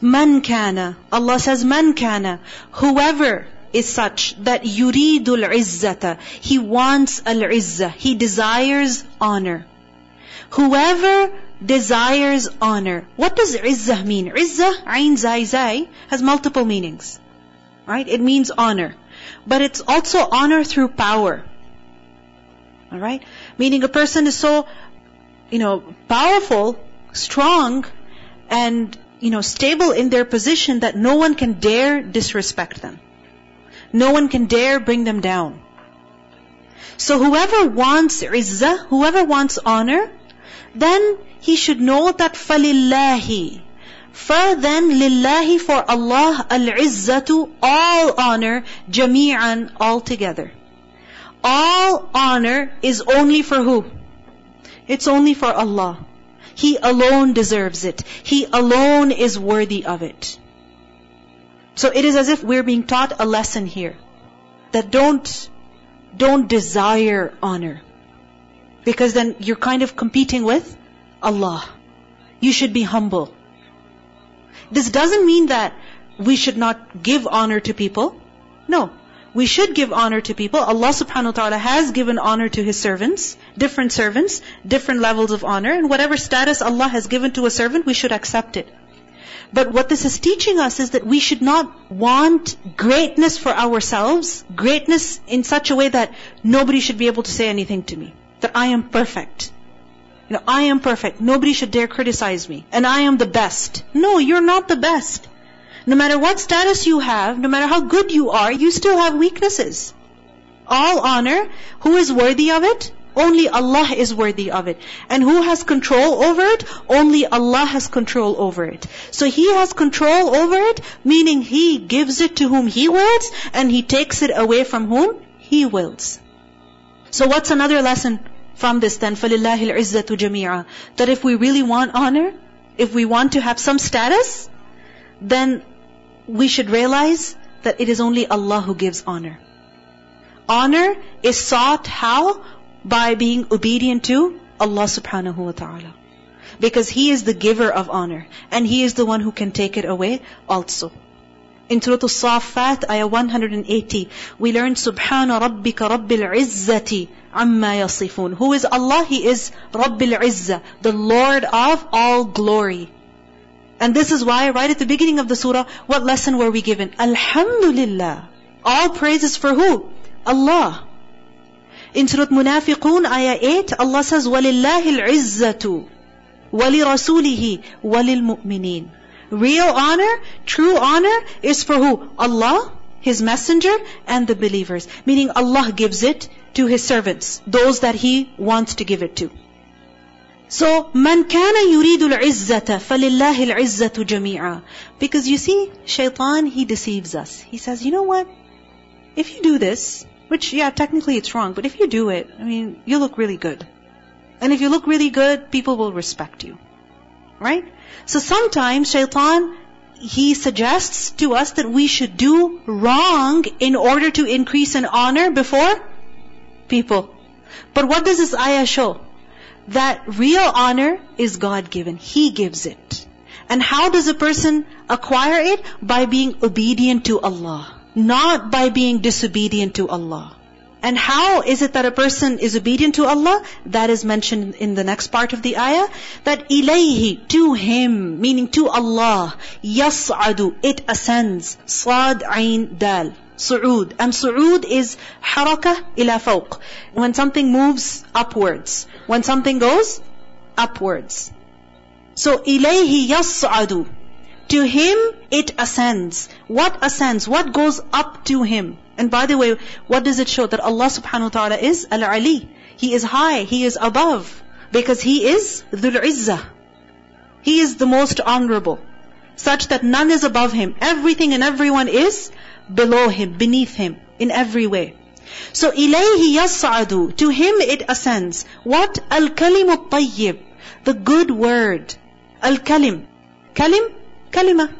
Man kana. Allah says, Man kana. Whoever is such that yuridul izzata. He wants al-izzah. He desires honor. Whoever desires honor. What does izzah mean? Izzah, ayn zai zai, has multiple meanings. Right? It means honor. But it's also honor through power. Alright? Meaning a person is so, you know, powerful, strong, and, you know, stable in their position that no one can dare disrespect them. No one can dare bring them down. So whoever wants izzah, whoever wants honor, then he should know that falillahi. For then lillahi for Allah al-izzatu all honor jami'an altogether. All honor is only for who? It's only for Allah. He alone deserves it. He alone is worthy of it. So it is as if we're being taught a lesson here. That don't, don't desire honor. Because then you're kind of competing with Allah. You should be humble. This doesn't mean that we should not give honor to people. No. We should give honor to people. Allah subhanahu wa ta'ala has given honor to His servants, different servants, different levels of honor, and whatever status Allah has given to a servant, we should accept it. But what this is teaching us is that we should not want greatness for ourselves, greatness in such a way that nobody should be able to say anything to me. That I am perfect. You know, I am perfect. Nobody should dare criticize me. And I am the best. No, you're not the best. No matter what status you have, no matter how good you are, you still have weaknesses. All honor, who is worthy of it? Only Allah is worthy of it. And who has control over it? Only Allah has control over it. So He has control over it, meaning He gives it to whom He wills, and He takes it away from whom He wills. So what's another lesson from this then? فَلِلَّهِ الْعِزَّةُ جَمِيعًا That if we really want honor, if we want to have some status, then we should realize that it is only Allah who gives honor. Honor is sought how? By being obedient to Allah subhanahu wa ta'ala. Because He is the giver of honor. And He is the one who can take it away also. In Surah Al-Saffat, ayah 180, we learned Subhana rabbika rabbil izzati amma yasifun. Who is Allah? He is Rabbil Izzah, the Lord of all glory. And this is why, right at the beginning of the surah, what lesson were we given? Alhamdulillah. All praises for who? Allah. In Surah Munafiqun, ayah 8, Allah says, وَلِلَّهِ الْعِزَّةُ وَلِرَسُولِهِ وَلِلْمُؤْمِنِينَ Real honor, true honor is for who? Allah, His Messenger, and the believers. Meaning Allah gives it to His servants, those that He wants to give it to. So, man kana yuridu al-izzata, فَلِلَّهِ الْعِزَّةُ جَمِيعًا Because you see, shaitan, he deceives us. He says, you know what? If you do this, which, yeah, technically it's wrong, but if you do it, I mean, you look really good. And if you look really good, people will respect you. Right? So sometimes shaitan, he suggests to us that we should do wrong in order to increase in honor before people. But what does this ayah show? That real honor is God given. He gives it. And how does a person acquire it? By being obedient to Allah. Not by being disobedient to Allah. And how is it that a person is obedient to Allah? That is mentioned in the next part of the ayah. That ilayhi, to Him, meaning to Allah, yas'adu, it ascends. Sad, ain, dal. Su'ud. And su'ud is haraka ila fawq. When something moves upwards. When something goes upwards. So ilayhi yas'adu. To Him it ascends. What ascends? What goes up to Him? And by the way, what does it show? That Allah subhanahu wa ta'ala is Al-Ali. He is high, He is above. Because He is Dhul Izzah. He is the most honorable. Such that none is above Him. Everything and everyone is below Him, beneath Him, in every way. So ilayhi yas'adu. To Him it ascends. What? Al-kalimu tayyib. The good word. Al-kalim. Kalim? Kalima.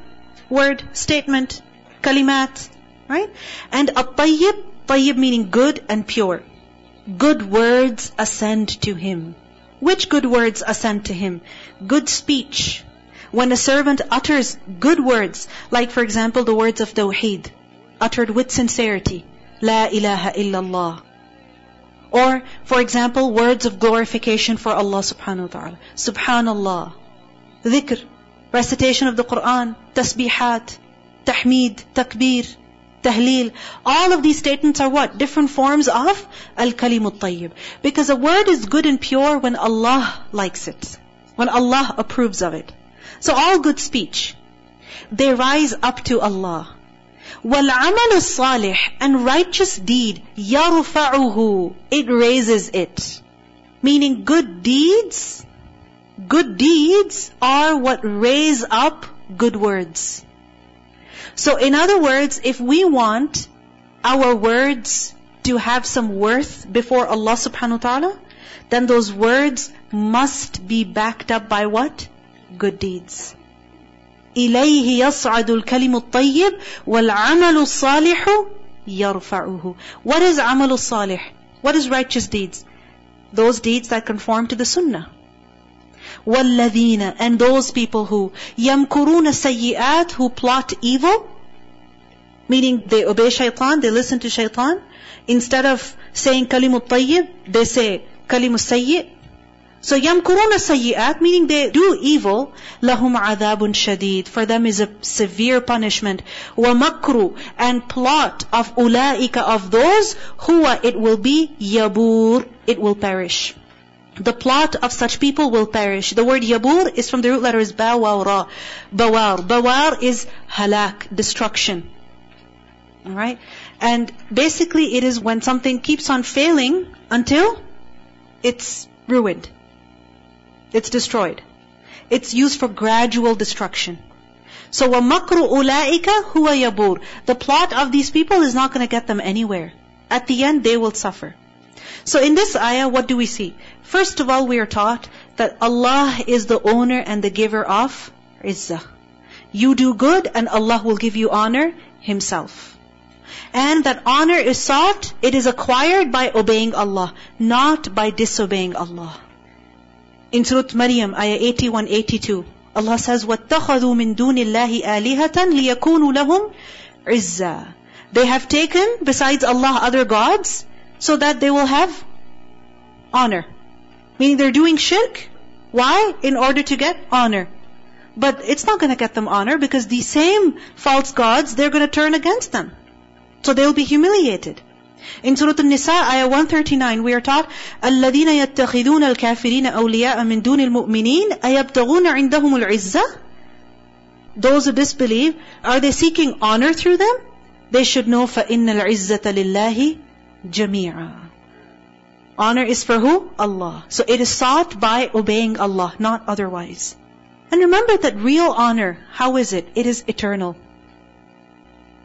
Word, statement, kalimat. Right? And at-tayyib, tayyib meaning good and pure. Good words ascend to Him. Which good words ascend to Him? Good speech. When a servant utters good words, like for example the words of Tawheed, uttered with sincerity, La ilaha illallah. Or, for example, words of glorification for Allah subhanahu wa ta'ala. Subhanallah. Dhikr Recitation of the Quran. Tasbihat. Tahmeed. Takbir. Tahleel. All of these statements are what? Different forms of Al-Kalimut Tayyib. Because a word is good and pure when Allah likes it. When Allah approves of it. So all good speech. They rise up to Allah. وَالْعَمَلُ الصَّالِحِ And righteous deed, يَرْفَعُهُ It raises it. Meaning good deeds, good deeds are what raise up good words. So in other words, if we want our words to have some worth before Allah subhanahu wa ta'ala, then those words must be backed up by what? Good deeds. إليه يصعد الكلم الطيب والعمل الصالح يرفعه. What is عمل الصالح? What is righteous deeds? Those deeds that conform to the sunnah. وَالَّذِينَ And those people who يَمْكُرُونَ السَّيِّئَاتِ Who plot evil. Meaning they obey shaitan, they listen to shaitan. Instead of saying kalimut tayyib, they say kalimus sayyi. So يَمْكُرُونَ السَّيِّئَاتِ Meaning they do evil. لَهُمْ عَذَابٌ شَدِيدٌ For them is a severe punishment. وَمَكْرُ And plot of أُولَٰئِكَ Of those, huwa It will be yabur. It will perish. The plot of such people will perish. The word yabur is from the root letters ba wa ra. Bawar. Bawar is halak, destruction. Alright? And basically it is when something keeps on failing until it's ruined. It's destroyed. It's used for gradual destruction. So وَمَكْرُ أُولَٰئِكَ هُوَ يَبُورٌ The plot of these people is not going to get them anywhere. At the end, they will suffer. So in this ayah, what do we see? First of all, we are taught that Allah is the owner and the giver of izzah. You do good and Allah will give you honor Himself. And that honor is sought, it is acquired by obeying Allah, not by disobeying Allah. In Surah Maryam, ayah 81, 82, Allah says, وَاتَّخَذُوا مِن دُونِ اللَّهِ آلِهَةً لِيَكُونُوا لَهُمْ They have taken, besides Allah, other gods, so that they will have honor. Meaning they're doing shirk. Why? In order to get honor. But it's not going to get them honor because these same false gods, they're going to turn against them. So they'll be humiliated. In Surah An-Nisa, ayah 139, we are taught, الَّذِينَ يَتَّخِذُونَ الْكَافِرِينَ أَوْلِيَاءَ مِن دُونِ الْمُؤْمِنِينَ أَيَبْتَغُونَ عِنْدَهُمُ الْعِزَّةِ Those who disbelieve, are they seeking honor through them? They should know فَإِنَّ الْعِزَّةَ لِلَّهِ جَمِيعًا Honor is for who? Allah. So it is sought by obeying Allah, not otherwise. And remember that real honor, how is it? It is eternal.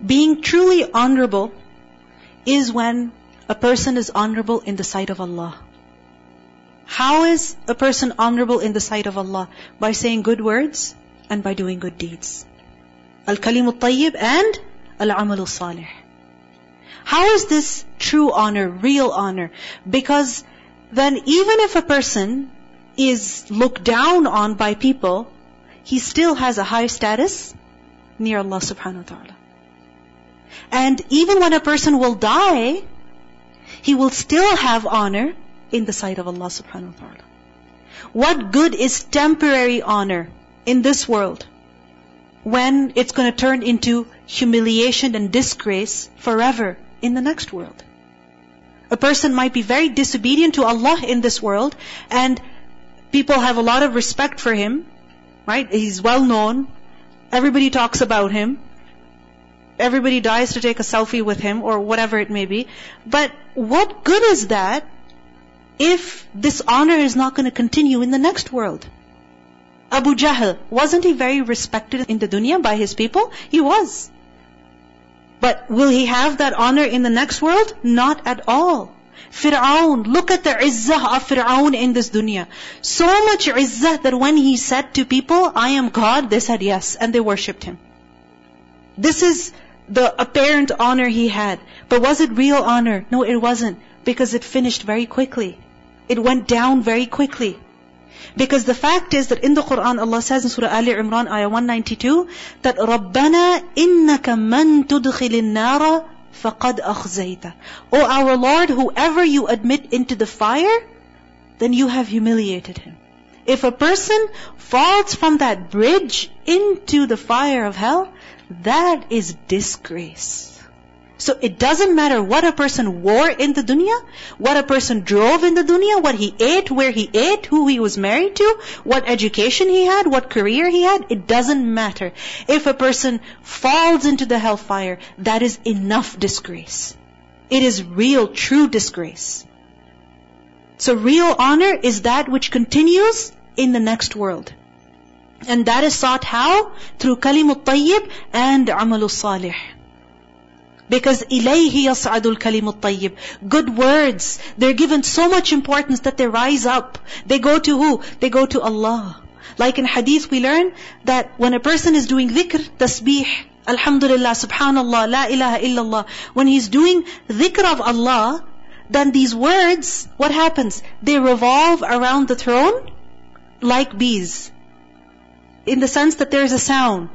Being truly honorable is when a person is honorable in the sight of Allah. How is a person honorable in the sight of Allah? By saying good words and by doing good deeds. Al-Kalim al-Tayyib and Al-Amal al-Salih. How is this true honor, real honor? Because then even if a person is looked down on by people, he still has a high status near Allah subhanahu wa ta'ala. And even when a person will die, he will still have honor in the sight of Allah subhanahu wa ta'ala. What good is temporary honor in this world when it's going to turn into humiliation and disgrace forever in the next world? A person might be very disobedient to Allah in this world and people have a lot of respect for him, right? He's well known. Everybody talks about him everybody dies to take a selfie with him or whatever it may be. But what good is that if this honor is not going to continue in the next world? Abu Jahl, wasn't he very respected in the dunya by his people? He was. But will he have that honor in the next world? Not at all. Fir'aun, look at the izzah of Fir'aun in this dunya. So much izzah that when he said to people, I am God, they said yes, and they worshipped him. This is the apparent honor he had. But was it real honor? No, it wasn't. Because it finished very quickly. It went down very quickly. Because the fact is that in the Quran, Allah says in Surah Ali Imran, ayah 192, that رَبَّنَا إِنَّكَ مَن تُدْخِلِ النَّارَ فَقَدْ أَخْزَيْتَ O our Lord, whoever you admit into the fire, then you have humiliated him. If a person falls from that bridge into the fire of hell, that is disgrace. So it doesn't matter what a person wore in the dunya, what a person drove in the dunya, what he ate, where he ate, who he was married to, what education he had, what career he had, it doesn't matter. If a person falls into the hellfire, that is enough disgrace. It is real, true disgrace. So real honor is that which continues in the next world. And that is sought how? Through kalimut tayyib and amalus salih. Because ilayhi yas'adul kalimut tayyib. Good words. They're given so much importance that they rise up. They go to who? They go to Allah. Like in hadith we learn that when a person is doing dhikr, tasbih, alhamdulillah, subhanallah, la ilaha illallah, when he's doing dhikr of Allah, then these words, what happens? They revolve around the throne like bees. In the sense that there's a sound,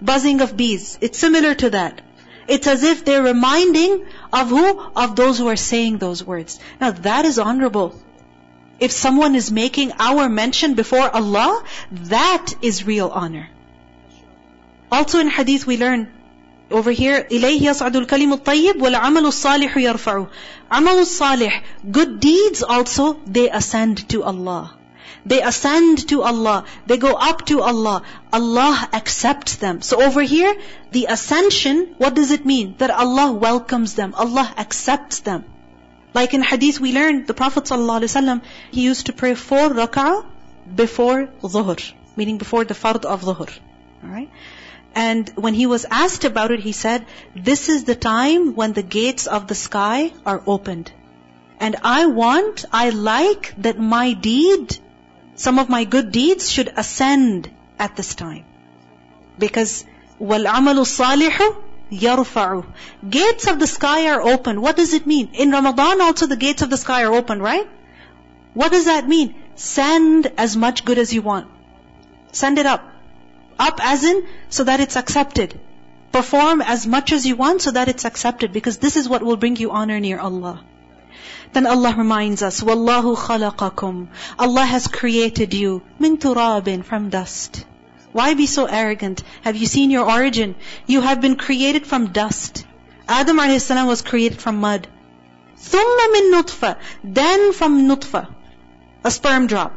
buzzing of bees. It's similar to that. It's as if they're reminding of who? Of those who are saying those words. Now that is honorable. If someone is making our mention before Allah, that is real honor. Also in hadith we learn over here, إِلَيْهِ يَصْعَدُ الْكَلِمُ الطَّيِّبُ وَالْعَمَلُ الصَّالِحُ يَرْفَعُ عَمَلُ الصَّالِح Good deeds also, they ascend to Allah. They ascend to Allah. They go up to Allah. Allah accepts them. So over here, the ascension, what does it mean? That Allah welcomes them. Allah accepts them. Like in hadith we learned, the Prophet ﷺ, he used to pray four rak'ah before dhuhr. Meaning before the fard of dhuhr. Alright? And when he was asked about it, he said, this is the time when the gates of the sky are opened. And I want, I like that my deed some of my good deeds should ascend at this time. Because وَالْعَمَلُ الصَّالِحُ يَرْفَعُ Gates of the sky are open. What does it mean? In Ramadan also the gates of the sky are open, right? What does that mean? Send as much good as you want. Send it up. Up as in, so that it's accepted. Perform as much as you want so that it's accepted because this is what will bring you honor near Allah. Then Allah reminds us, Wallahu khalaqakum. Allah has created you min turabin from dust. Why be so arrogant? Have you seen your origin? You have been created from dust. Adam a.s. was created from mud. ثُمَّ min nutfa. Then from nutfa. A sperm drop.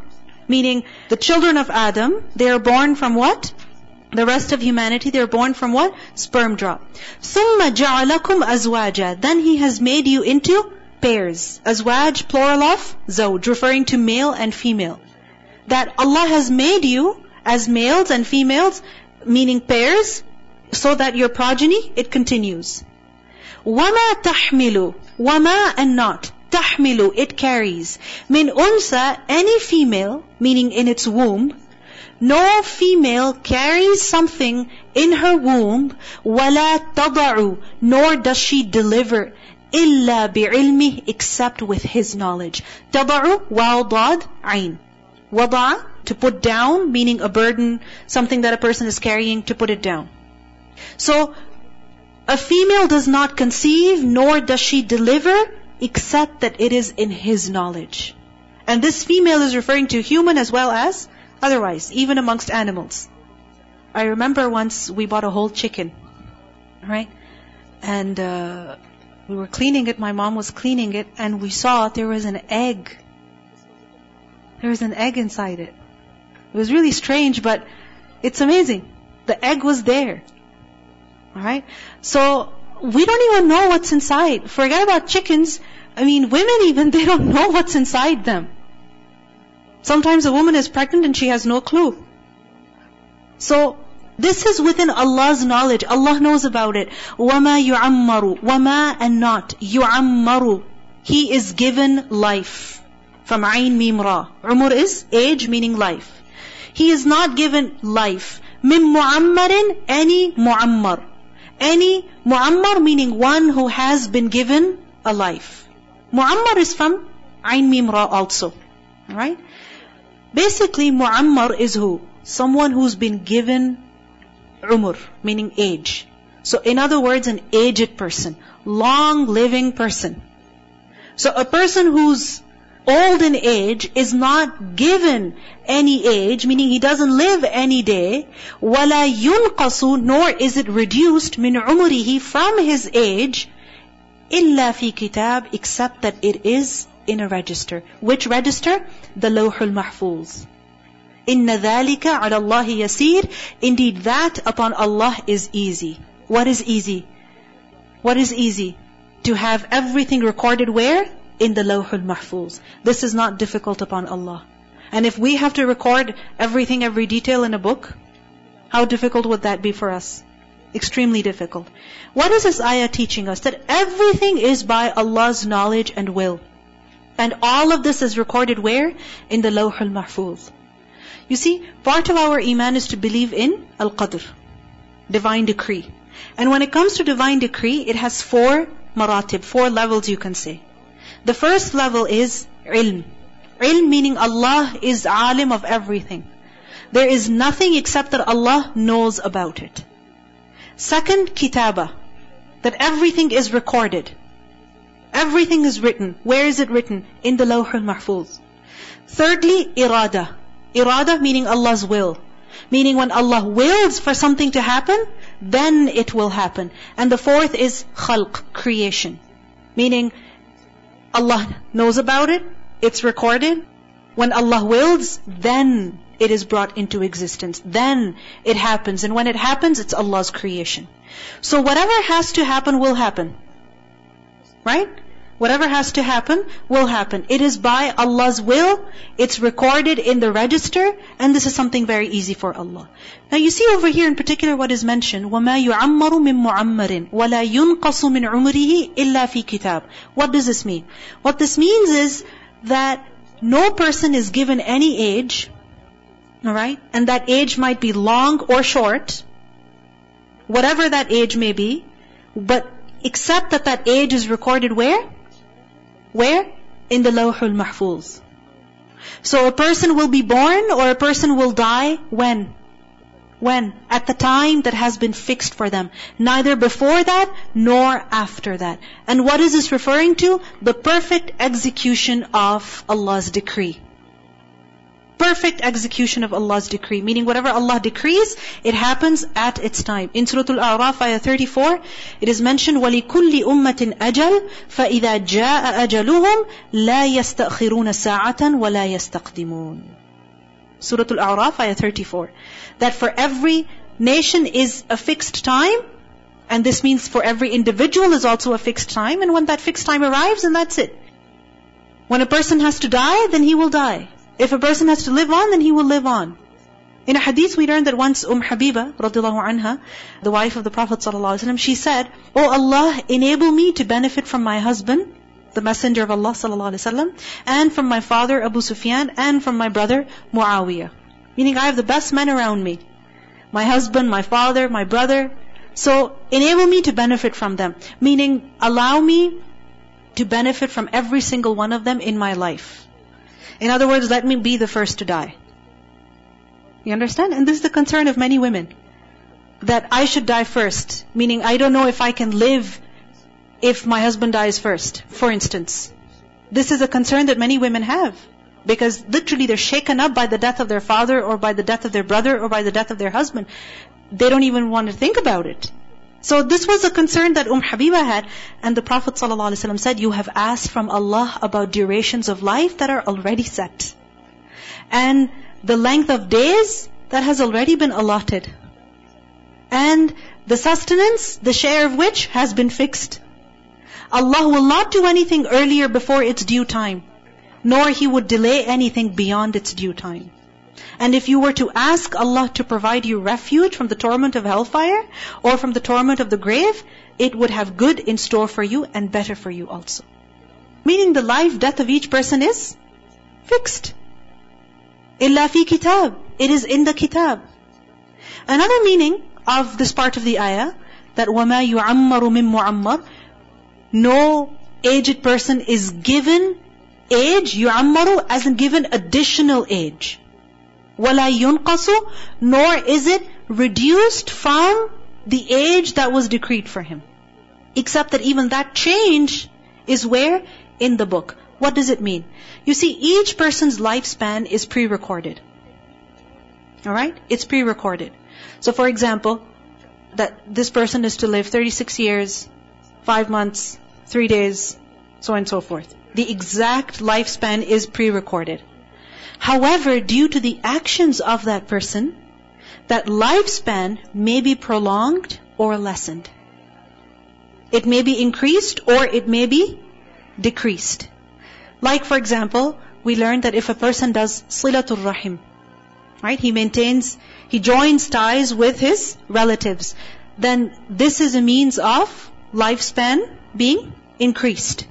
Meaning, the children of Adam, they are born from what? The rest of humanity, they're born from what? Sperm drop. ثُمَّ جَعَلَكُمْ أَزْوَاجًا Then He has made you into pairs. Azwaj, plural of zawj, referring to male and female. That Allah has made you as males and females, meaning pairs, so that your progeny, it continues. وَمَا تَحْمِلُ وَمَا and not. تَحْمِلُ it carries. Min unsa, any female, meaning in its womb, no female carries something in her womb, وَلَا تَضَعُ Nor does she deliver إلا بعلمه except with his knowledge. تضع واو ضاد عين. وضع to put down meaning a burden, something that a person is carrying to put it down. So a female does not conceive nor does she deliver except that it is in his knowledge. And this female is referring to human as well as otherwise, even amongst animals. I remember once we bought a whole chicken, right? And uh, we were cleaning it, my mom was cleaning it, and we saw there was an egg. There was an egg inside it. It was really strange, but it's amazing. The egg was there. Alright? So, we don't even know what's inside. Forget about chickens. I mean, women even, they don't know what's inside them. Sometimes a woman is pregnant and she has no clue. So, this is within Allah's knowledge. Allah knows about it. وَمَا يُعَمَّرُ وَمَا and not. يُعَمَّرُ He is given life. From Ain Mim Ra. Umur is age meaning life. He is not given life. Mim mu'ammarin, any mu'ammar. Any mu'ammar meaning one who has been given a life. Mu'ammar is from Ain Mim Ra also. Alright? Basically, mu'ammar is who? Someone who's been given umr, meaning age. So in other words, an aged person, long living person. So a person who's old in age is not given any age, meaning he doesn't live any day. وَلَا يُنْقَصُ Nor is it reduced min umrihi from his age إِلَّا فِي كِتَاب Except that it is in a register. Which register? The Lawhul Mahfuz. إِنَّ ذَلِكَ عَلَى اللَّهِ يَسِيرٌ Indeed, that upon Allah is easy. What is easy? What is easy? To have everything recorded where? In the Lawhul Mahfuz. This is not difficult upon Allah. And if we have to record everything, every detail in a book, how difficult would that be for us? Extremely difficult. What is this ayah teaching us? That everything is by Allah's knowledge and will. And all of this is recorded where? In the Lawhul Mahfuz. You see, part of our iman is to believe in Al-Qadr, divine decree. And when it comes to divine decree, it has four maratib, four levels you can say. The first level is ilm. Ilm meaning Allah is alim of everything. There is nothing except that Allah knows about it. Second, kitaba. That everything is recorded. Everything is written. Where is it written? In the Lawh al-Mahfuz. Thirdly, irada. Irada meaning Allah's will. Meaning when Allah wills for something to happen, then it will happen. And the fourth is khalq, creation. Meaning Allah knows about it, it's recorded. When Allah wills, then it is brought into existence. Then it happens. And when it happens, it's Allah's creation. So whatever has to happen will happen. Right? Whatever has to happen will happen. It is by Allah's will. It's recorded in the register. And this is something very easy for Allah. Now you see over here in particular what is mentioned. وَمَا يُعَمَّرُ مِن مُعَمَّرٍ وَلَا يُنْقَصُ مِنْ عُمْرِهِ إِلَّا فِي كِتَابٍ What does this mean? What this means is that no person is given any age, alright? And that age might be long or short, whatever that age may be, but except that that age is recorded where? Where? In the Lawhul Mahfuz. So a person will be born or a person will die when? When? At the time that has been fixed for them. Neither before that nor after that. And what is this referring to? The perfect execution of Allah's decree perfect execution of Allah's decree. Meaning whatever Allah decrees, it happens at its time. In Surah Al-A'raf, ayah 34, it is mentioned, وَلِكُلِّ أُمَّةٍ أَجَلٍ فَإِذَا جَاءَ أَجَلُهُمْ لَا يَسْتَأْخِرُونَ سَاعَةً وَلَا يَسْتَقْدِمُونَ Surah Al-A'raf, ayah 34. That for every nation is a fixed time, and this means for every individual is also a fixed time, and when that fixed time arrives, and that's it. When a person has to die, then he will die. If a person has to live on, then he will live on. In a hadith we learned that once Umm Habiba, anha, the wife of the Prophet ﷺ, she said, Oh Allah, enable me to benefit from my husband, the messenger of Allah ﷺ, and from my father Abu Sufyan, and from my brother Muawiyah. Meaning I have the best men around me. My husband, my father, my brother. So enable me to benefit from them. Meaning allow me to benefit from every single one of them in my life. In other words, let me be the first to die. You understand? And this is the concern of many women. That I should die first. Meaning, I don't know if I can live if my husband dies first, for instance. This is a concern that many women have. Because literally they're shaken up by the death of their father or by the death of their brother or by the death of their husband. They don't even want to think about it. So this was a concern that Umm Habiba had, and the Prophet ﷺ said, you have asked from Allah about durations of life that are already set. And the length of days that has already been allotted. And the sustenance, the share of which has been fixed. Allah will not do anything earlier before its due time, nor He would delay anything beyond its due time. And if you were to ask Allah to provide you refuge from the torment of hellfire or from the torment of the grave, it would have good in store for you and better for you also. Meaning the life, death of each person is fixed. Illa fi kitab. It is in the kitab. Another meaning of this part of the ayah, that وَمَا يُعَمَّرُ مِن مُعَمَّرٍ No aged person is given age, yu'ammaru, as in given additional age. وَلَا يُنْقَصُ Nor is it reduced from the age that was decreed for him. Except that even that change is where? In the book. What does it mean? You see, each person's lifespan is pre-recorded. Alright? It's pre-recorded. So for example, that this person is to live 36 years, 5 months, 3 days, so on and so forth. The exact lifespan is pre-recorded. However, due to the actions of that person, that lifespan may be prolonged or lessened. It may be increased or it may be decreased. Like for example, we learned that if a person does silatul rahim, right, he maintains, he joins ties with his relatives, then this is a means of lifespan being increased.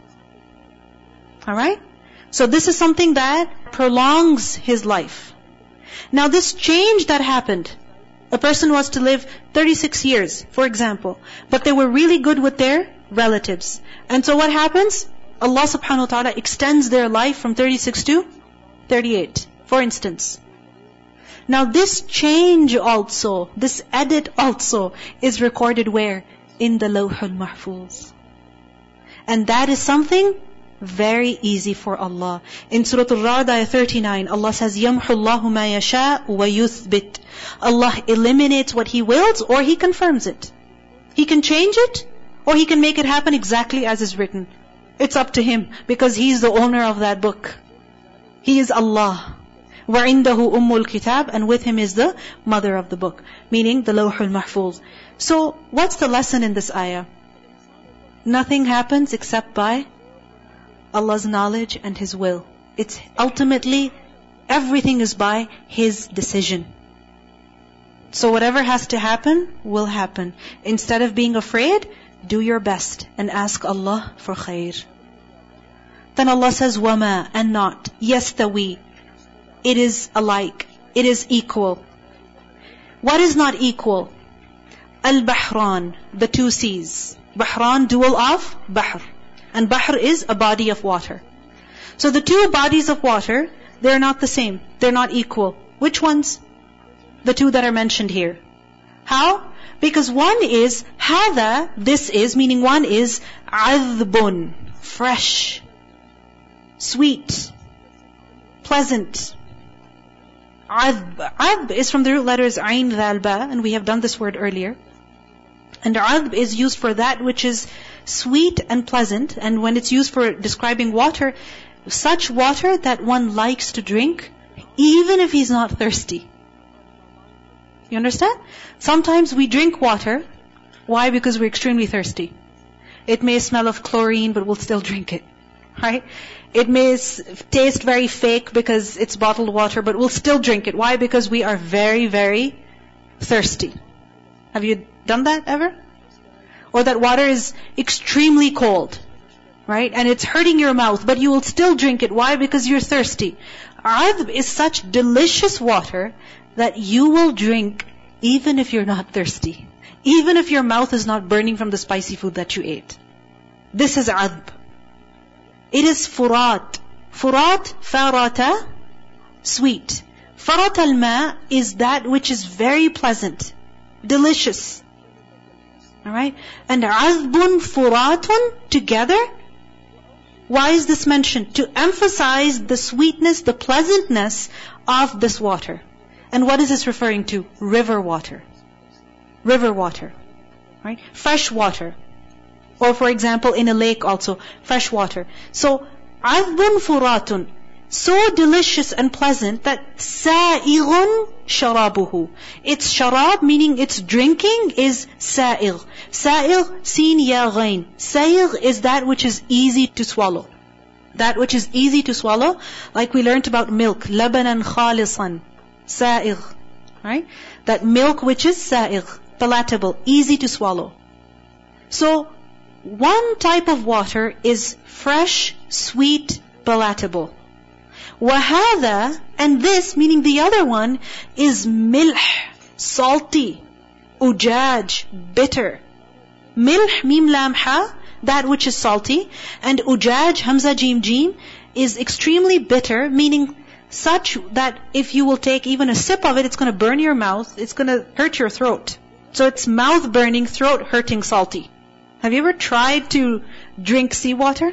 Alright? So this is something that prolongs his life. Now this change that happened, a person was to live 36 years, for example, but they were really good with their relatives. And so what happens? Allah subhanahu wa ta'ala extends their life from 36 to 38, for instance. Now this change also, this edit also is recorded where? In the Lawhul Mahfuz. And that is something very easy for Allah. In Surah Al-Ra'd, ayah 39, Allah says, يَمْحُ اللَّهُ مَا يَشَاءُ وَيُثْبِتُ Allah eliminates what He wills or He confirms it. He can change it or He can make it happen exactly as is written. It's up to Him because He's the owner of that book. He is Allah. وَعِنْدَهُ أُمُّ الْكِتَابِ And with Him is the mother of the book. Meaning the Lawhul Mahfuz. So, what's the lesson in this ayah? Nothing happens except by Allah's knowledge and His will. It's ultimately, everything is by His decision. So whatever has to happen, will happen. Instead of being afraid, do your best and ask Allah for khair. Then Allah says, وَمَا and not. yastawi. It is alike. It is equal. What is not equal? Al-Bahran, the two seas. Bahran, dual of Bahr. And Bahr is a body of water. So the two bodies of water, they're not the same. They're not equal. Which ones? The two that are mentioned here. How? Because one is hada, this is, meaning one is adbun, fresh, sweet, pleasant. Adb. Is from the root letters ayn, dhal, ba, and we have done this word earlier. And adb is used for that which is sweet and pleasant. And when it's used for describing water, such water that one likes to drink, even if he's not thirsty. You understand? Sometimes we drink water. Why? Because we're extremely thirsty. It may smell of chlorine, but we'll still drink it. Right? It may taste very fake because it's bottled water, but we'll still drink it. Why? Because we are very, very thirsty. Have you done that ever? Or that water is extremely cold, right? And it's hurting your mouth, but you will still drink it. Why? Because you're thirsty. Adb is such delicious water that you will drink even if you're not thirsty. Even if your mouth is not burning from the spicy food that you ate. This is adb. It is furat. Furat, farata, sweet. Farat al-ma is that which is very pleasant, delicious. Alright? And azbun furatun together. Why is this mentioned? To emphasize the sweetness, the pleasantness of this water. And what is this referring to? River water. River water. Right? Fresh water. Or for example, in a lake also, fresh water. So, azbun furatun so delicious and pleasant that sa'ighun شرابه. Its sharab, meaning its drinking, is سائغ. سائغ, sin ya ghain. سائغ is that which is easy to swallow. That which is easy to swallow, like we learned about milk. لبنا خالصا. سائغ. Right? That milk which is سائغ, palatable, easy to swallow. So, one type of water is fresh, sweet, palatable. Wahada, and this, meaning the other one, is milh, salty, ujaj, bitter. Milh, mim lam ha, that which is salty, and ujaj, hamza jim jim, is extremely bitter, meaning such that if you will take even a sip of it, it's gonna burn your mouth, it's gonna hurt your throat. So it's mouth burning, throat hurting, salty. Have you ever tried to drink seawater?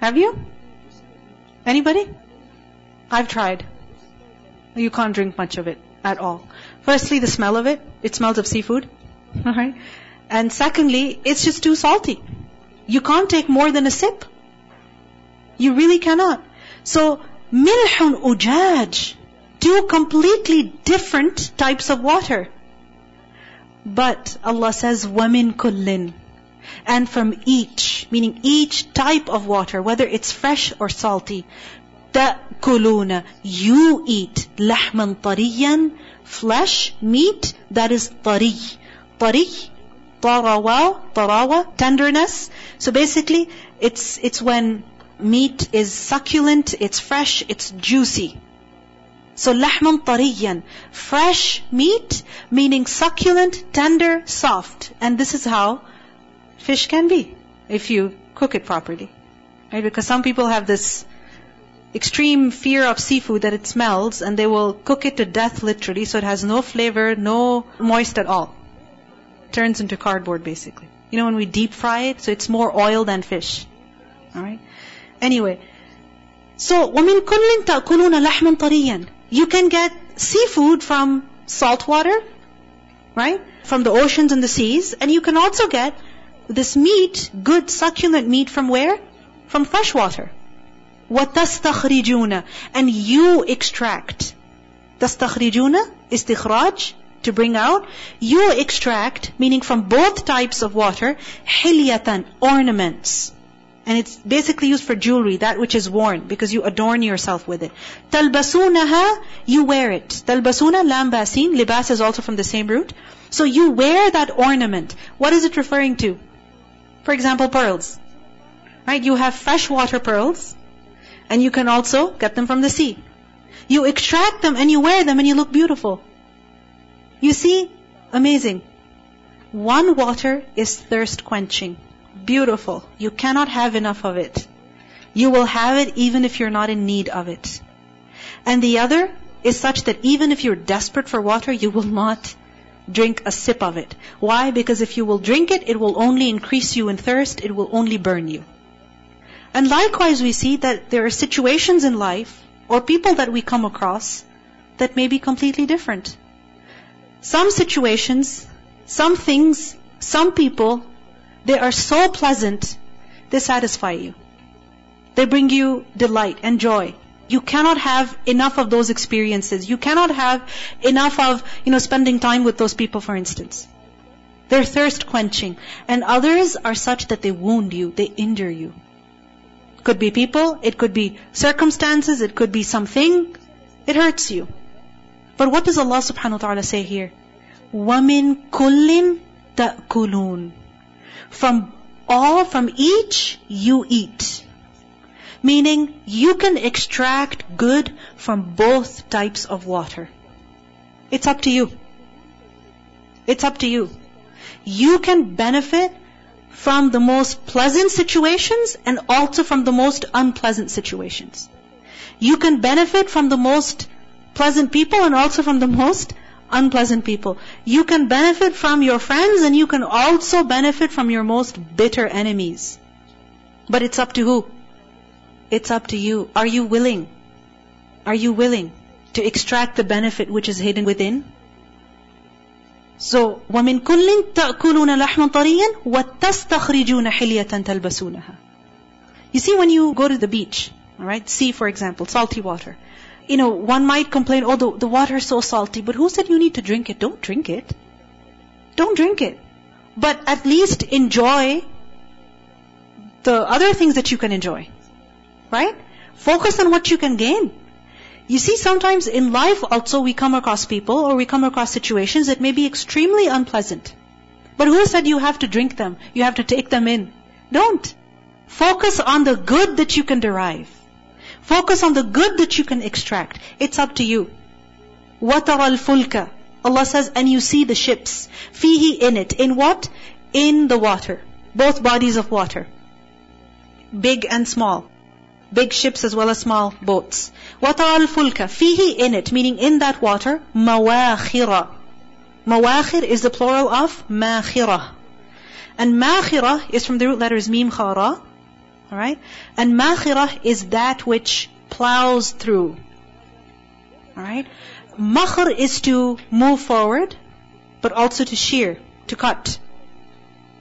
Have you? Anybody? I've tried. You can't drink much of it at all. Firstly, the smell of it. It smells of seafood. Alright? And secondly, it's just too salty. You can't take more than a sip. You really cannot. So, milhun ujaj. Two completely different types of water. But Allah says, وَمِن kullin. And from each, meaning each type of water, whether it's fresh or salty, تأكلون, you eat لحما طريا, flesh, meat that is طري. طري, طراوا, طراوا, tenderness. So basically, it's, it's when meat is succulent, it's fresh, it's juicy. So لحما طريا, fresh meat, meaning succulent, tender, soft. And this is how fish can be, if you cook it properly. Right? Because some people have this extreme fear of seafood that it smells and they will cook it to death literally so it has no flavor, no moist at all. Turns into cardboard basically. You know when we deep fry it, so it's more oil than fish. Alright? Anyway. So, وَمِن كُلٍّ تَأْكُلُونَ لَحْمًا طَرِيًّا You can get seafood from salt water, right? From the oceans and the seas. And you can also get this meat, good succulent meat from where? From fresh water. وَتَسْتَخْرِجُونَ And you extract. تَسْتَخْرِجُونَ istikhraj, to bring out. You extract, meaning from both types of water, hilyatan, ornaments. And it's basically used for jewelry, that which is worn, because you adorn yourself with it. تَلْبَسُونَهَا You wear it. تَلْبَسُونَ lam basin. Libas is also from the same root. So you wear that ornament. What is it referring to? For example, pearls. Right? You have freshwater pearls. And you can also get them from the sea. You extract them and you wear them and you look beautiful. You see? Amazing. One water is thirst quenching. Beautiful. You cannot have enough of it. You will have it even if you're not in need of it. And the other is such that even if you're desperate for water, you will not drink a sip of it. Why? Because if you will drink it, it will only increase you in thirst, it will only burn you. And likewise we see that there are situations in life, or people that we come across, that may be completely different. Some situations, some things, some people, they are so pleasant, they satisfy you. They bring you delight and joy You cannot have enough of those experiences. You cannot have enough of, you know, spending time with those people, for instance. They're thirst quenching. And others are such that they wound you, they injure you. Could be people, it could be circumstances, it could be something. It hurts you. But what does Allah subhanahu wa ta'ala say here? وَمِن كُلٍّ تَأْكُلُونَ From all, from each, you eat. Meaning, you can extract good from both types of water. It's up to you. It's up to you. You can benefit from the most pleasant situations and also from the most unpleasant situations. You can benefit from the most pleasant people and also from the most unpleasant people. You can benefit from your friends and you can also benefit from your most bitter enemies. But it's up to who? It's up to you. Are you willing? Are you willing to extract the benefit which is hidden within? So, وَمِن كُلٍّ تَأْكُلُونَ لَحْمًا طَرِيًّا وَتَسْتَخْرِجُونَ حِلْيَةً تَلْبَسُونَها You see when you go to the beach, alright, sea for example, salty water. You know, one might complain, oh the, the water is so salty, but who said you need to drink it? Don't drink it. Don't drink it. But at least enjoy the other things that you can enjoy. Right? Focus on what you can gain. You see, sometimes in life also we come across people or we come across situations that may be extremely unpleasant. But who said you have to drink them? You have to take them in. Don't. Focus on the good that you can derive. Focus on the good that you can extract. It's up to you. وَتَرَى الْفُلْكَ Allah says, and you see the ships. Fihi in it. In what? In the water. Both bodies of water. Big and small. big ships as well as small boats. وَتَرَى الْفُلْكَ فِيهِ in it, meaning in that water, مَوَاخِرَ Mawakhir is the plural of makhira. And makhira is from the root letters mim khara. Alright? And makhira is that which plows through. Alright? Makhr is to move forward, but also to shear, to cut.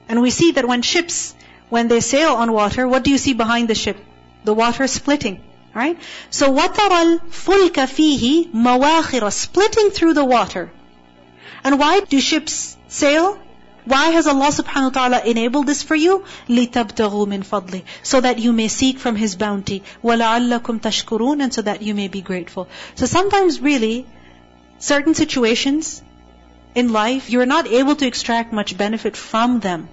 And we see that when ships, when they sail on water, what do you see behind the ship? The water splitting. Right? So وَتَرَى الْفُلْكَ فِيهِ مَوَاخِرَ Splitting through the water. And why do ships sail? Why has Allah subhanahu wa ta'ala enabled this for you? لِتَبْتَغُوا مِنْ فَضْلِ So that you may seek from His bounty. وَلَعَلَّكُمْ تَشْكُرُونَ And so that you may be grateful. So sometimes really, certain situations in life, you're not able to extract much benefit from them.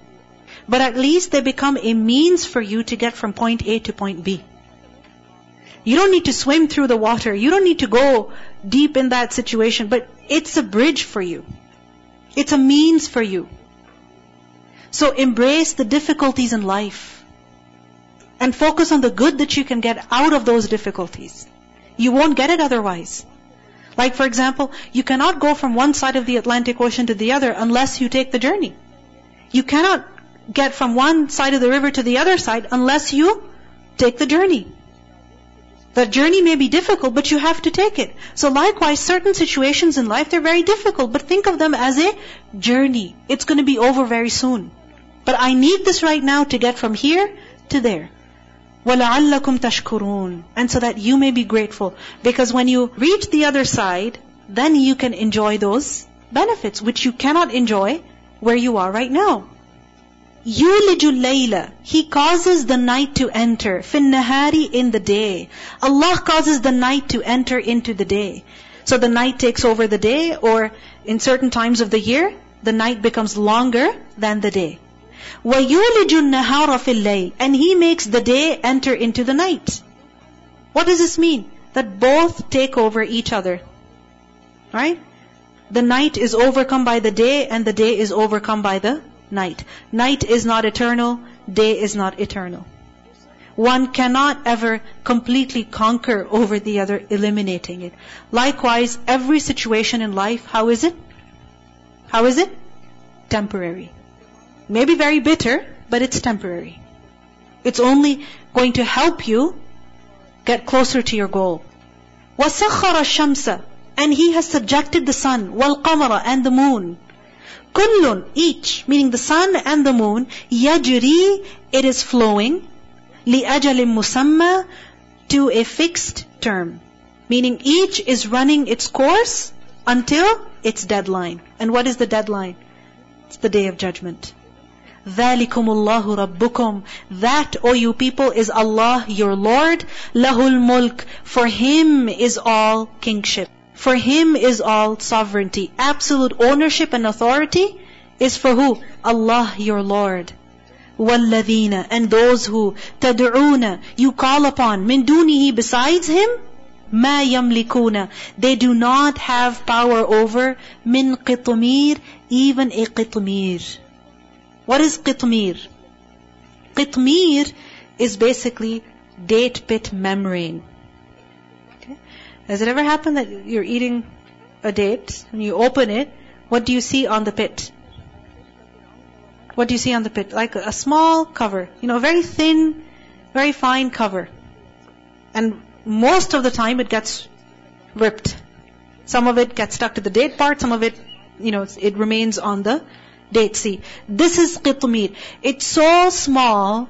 But at least they become a means for you to get from point A to point B. You don't need to swim through the water. You don't need to go deep in that situation, but it's a bridge for you. It's a means for you. So embrace the difficulties in life and focus on the good that you can get out of those difficulties. You won't get it otherwise. Like for example, you cannot go from one side of the Atlantic Ocean to the other unless you take the journey. You cannot get from one side of the river to the other side unless you take the journey. The journey may be difficult, but you have to take it. So likewise, certain situations in life, they're very difficult, but think of them as a journey. It's going to be over very soon. But I need this right now to get from here to there. وَلَعَلَّكُمْ تَشْكُرُونَ And so that you may be grateful. Because when you reach the other side, then you can enjoy those benefits, which you cannot enjoy where you are right now. يُولِجُ اللَّيْلَ He causes the night to enter. فِي النَّهَارِ In the day. Allah causes the night to enter into the day. So the night takes over the day, or in certain times of the year, the night becomes longer than the day. وَيُولِجُ النَّهَارَ فِي اللَّيْلِ And He makes the day enter into the night. What does this mean? That both take over each other. Right? The night is overcome by the day and the day is overcome by the night. Night is not eternal, day is not eternal. One cannot ever completely conquer over the other, eliminating it. Likewise, every situation in life, how is it? How is it? Temporary. Maybe very bitter, but it's temporary. It's only going to help you get closer to your goal. وَسَخَّرَ الشَّمْسَ And He has subjected the sun, وَالْقَمَرَ And the moon. Kullun, each, meaning the sun and the moon, yajri, it is flowing, لِأَجَلٍ musamma, to a fixed term. Meaning each is running its course until its deadline. And what is the deadline? It's the day of judgment. ذَلِكُمُ اللَّهُ رَبُّكُمْ That, O you people, is Allah your Lord. لَهُ الْمُلْكِ For Him is all kingship. For Him is all sovereignty. Absolute ownership and authority is for who? Allah your Lord. وَالَّذِينَ And those who تَدْعُونَ You call upon مِن دُونِهِ Besides Him مَا يَمْلِكُونَ They do not have power over مِن قِطْمِير Even a qitmir. What is qitmir? Qitmir is basically date pit membrane. Has it ever happened that you're eating a date and you open it? What do you see on the pit? What do you see on the pit? Like a, small cover, you know, very thin, very fine cover. And most of the time it gets ripped. Some of it gets stuck to the date part, some of it, you know, it remains on the date. See, this is qitmir. It's so small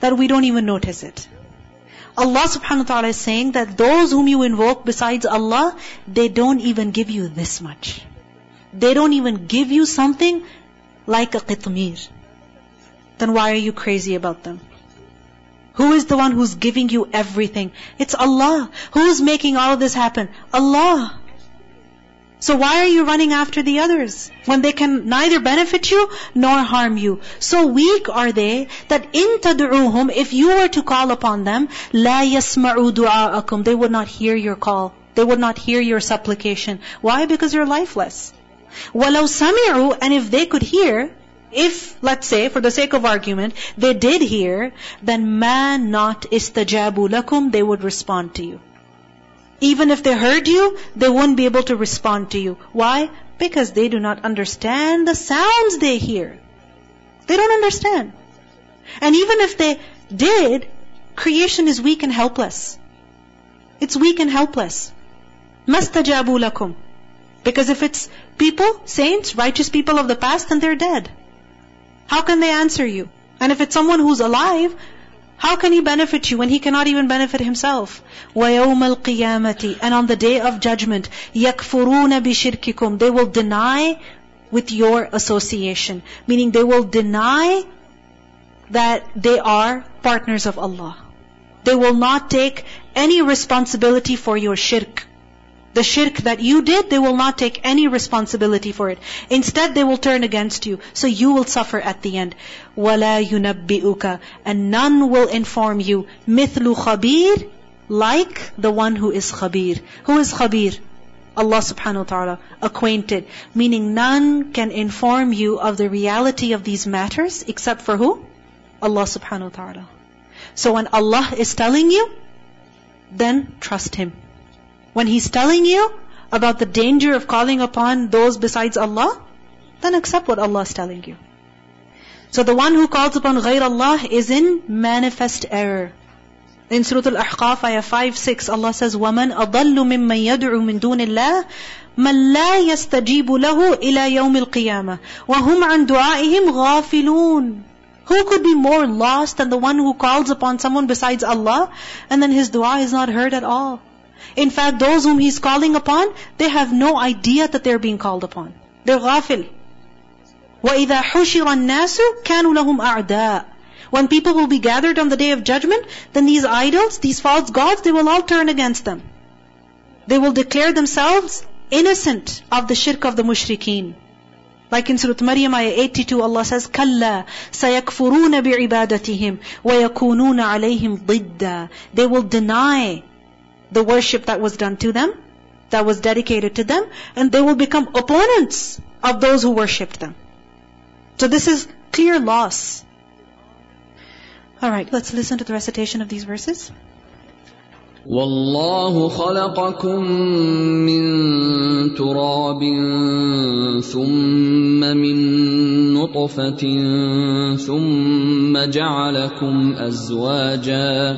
that we don't even notice it. Allah subhanahu wa ta'ala is saying that those whom you invoke besides Allah, they don't even give you this much. They don't even give you something like a qitmir. Then why are you crazy about them? Who is the one who's giving you everything? It's Allah. Who is making all of this happen? Allah. So why are you running after the others when they can neither benefit you nor harm you? So weak are they that in tad'uhum, if you were to call upon them, la yasma'u du'a'akum, they would not hear your call. They would not hear your supplication. Why? Because you're lifeless. Walau sami'u, and if they could hear, if, let's say, for the sake of argument, they did hear, then man not istajabu lakum, they would respond to you. Even if they heard you, they wouldn't be able to respond to you. Why? Because they do not understand the sounds they hear. They don't understand. And even if they did, creation is weak and helpless. It's weak and helpless. Mastajabu lakum. Because if it's people, saints, righteous people of the past, then they're dead. How can they answer you? And if it's someone who's alive, how can he benefit you when he cannot even benefit himself? وَيَوْمَ الْقِيَامَةِ And on the day of judgment, يَكْفُرُونَ بِشِرْكِكُمْ They will deny with your association. Meaning they will deny that they are partners of Allah. They will not take any responsibility for your shirk. The shirk that you did, they will not take any responsibility for it. Instead, they will turn against you. So you will suffer at the end. وَلَا يُنَبِّئُكَ And none will inform you. مِثْلُ خَبِيرٍ Like the one who is khabir. Who is khabir? Allah subhanahu wa ta'ala, acquainted. Meaning none can inform you of the reality of these matters except for who? Allah subhanahu wa ta'ala. So when Allah is telling you, then trust Him. When He's telling you about the danger of calling upon those besides Allah, then accept what Allah is telling you. So the one who calls upon غير Allah is in manifest error. In Surah Al-Ahqaf, ayah 5, 6, Allah says, وَمَنْ أَضَلُّ مِمَّنْ يَدْعُو مِن دُونِ اللَّهِ مَنْ لَا يَسْتَجِيبُ لَهُ إِلَى يَوْمِ الْقِيَامَةِ وَهُمْ عَنْ دُعَائِهِمْ غَافِلُونَ Who could be more lost than the one who calls upon someone besides Allah and then his dua is not heard at all? In fact, those whom he's calling upon, they have no idea that they're being called upon. They're ghafil. وَإِذَا حُشِرَ النَّاسُ كَانُوا لَهُمْ أَعْدَاءَ When people will be gathered on the day of judgment, then these idols, these false gods, they will all turn against them. They will declare themselves innocent of the shirk of the mushrikeen. Like in Surah Maryam ayah 82, Allah says, كَلَّا سَيَكْفُرُونَ بِعِبَادَتِهِمْ وَيَكُونُونَ عَلَيْهِمْ ضِدًّا They will deny the worship that was done to them, that was dedicated to them, and they will become opponents of those who worshipped them. So this is clear loss. Alright, let's listen to the recitation of these verses. والله خلقكم من تراب ثم من نطفة ثم جعلكم أزواجا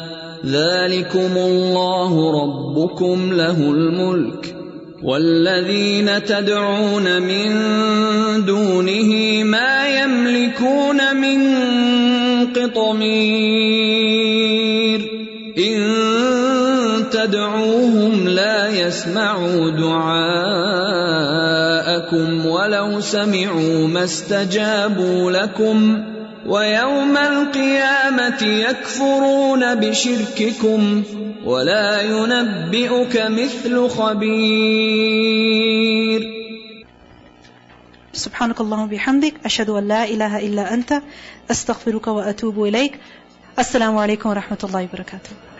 ذلكم الله ربكم له الملك والذين تدعون من دونه ما يملكون من قطمير ان تدعوهم لا يسمعوا دعاءكم ولو سمعوا ما استجابوا لكم ويوم القيامة يكفرون بشرككم ولا ينبئك مثل خبير سبحانك اللهم وبحمدك أشهد أن لا إله إلا أنت أستغفرك وأتوب إليك alaikum wa rahmatullahi wa barakatuh.